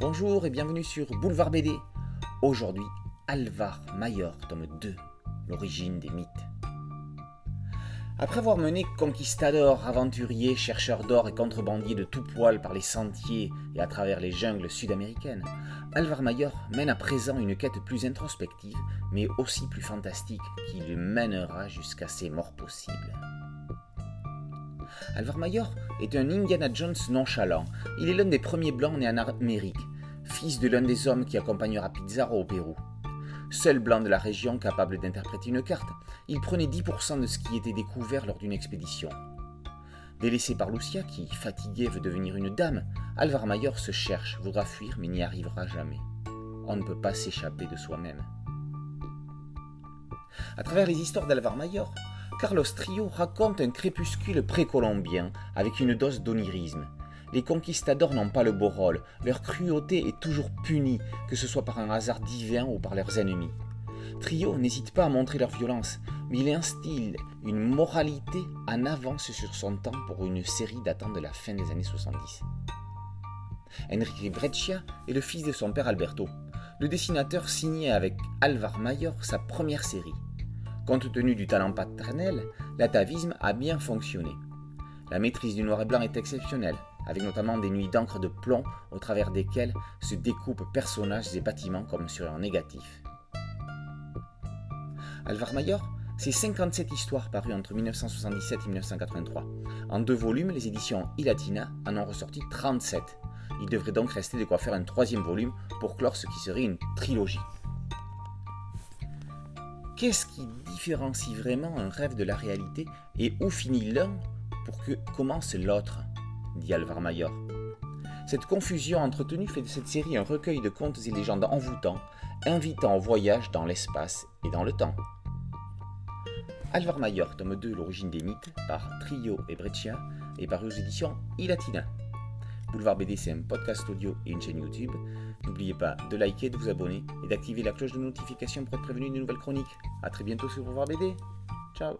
Bonjour et bienvenue sur Boulevard BD. Aujourd'hui, Alvar Mayor, tome 2, l'origine des mythes. Après avoir mené conquistadors, aventuriers, chercheurs d'or et contrebandiers de tout poil par les sentiers et à travers les jungles sud-américaines, Alvar Mayor mène à présent une quête plus introspective, mais aussi plus fantastique, qui le mènera jusqu'à ses morts possibles. Alvar Mayor est un Indiana Jones nonchalant. Il est l'un des premiers blancs nés en Amérique, fils de l'un des hommes qui accompagnera Pizarro au Pérou. Seul blanc de la région capable d'interpréter une carte, il prenait 10% de ce qui était découvert lors d'une expédition. Délaissé par Lucia, qui, fatiguée, veut devenir une dame, Alvar Mayor se cherche, voudra fuir, mais n'y arrivera jamais. On ne peut pas s'échapper de soi-même. À travers les histoires d'Alvar Mayor, Carlos Trio raconte un crépuscule précolombien avec une dose d'onirisme. Les conquistadors n'ont pas le beau rôle, leur cruauté est toujours punie, que ce soit par un hasard divin ou par leurs ennemis. Trio n'hésite pas à montrer leur violence, mais il instille une moralité en avance sur son temps pour une série datant de la fin des années 70. Enrique Breccia est le fils de son père Alberto. Le dessinateur signait avec Alvar Mayor sa première série. Compte tenu du talent paternel, l'atavisme a bien fonctionné. La maîtrise du noir et blanc est exceptionnelle, avec notamment des nuits d'encre de plomb au travers desquelles se découpent personnages et bâtiments comme sur un négatif. Alvar Mayor, c'est 57 histoires parues entre 1977 et 1983. En deux volumes, les éditions Ilatina en ont ressorti 37. Il devrait donc rester de quoi faire un troisième volume pour clore ce qui serait une trilogie. Qu'est-ce qui différencie vraiment un rêve de la réalité et où finit l'un pour que commence l'autre dit Alvar Mayor. Cette confusion entretenue fait de cette série un recueil de contes et légendes envoûtants, invitant au voyage dans l'espace et dans le temps. Alvar Mayor, tome 2, L'origine des mythes, par Trio et Breccia, et paru aux éditions Ilatina. Boulevard BD, c'est un podcast audio et une chaîne YouTube. N'oubliez pas de liker, de vous abonner et d'activer la cloche de notification pour être prévenu des nouvelles chroniques. A très bientôt sur Boulevard BD. Ciao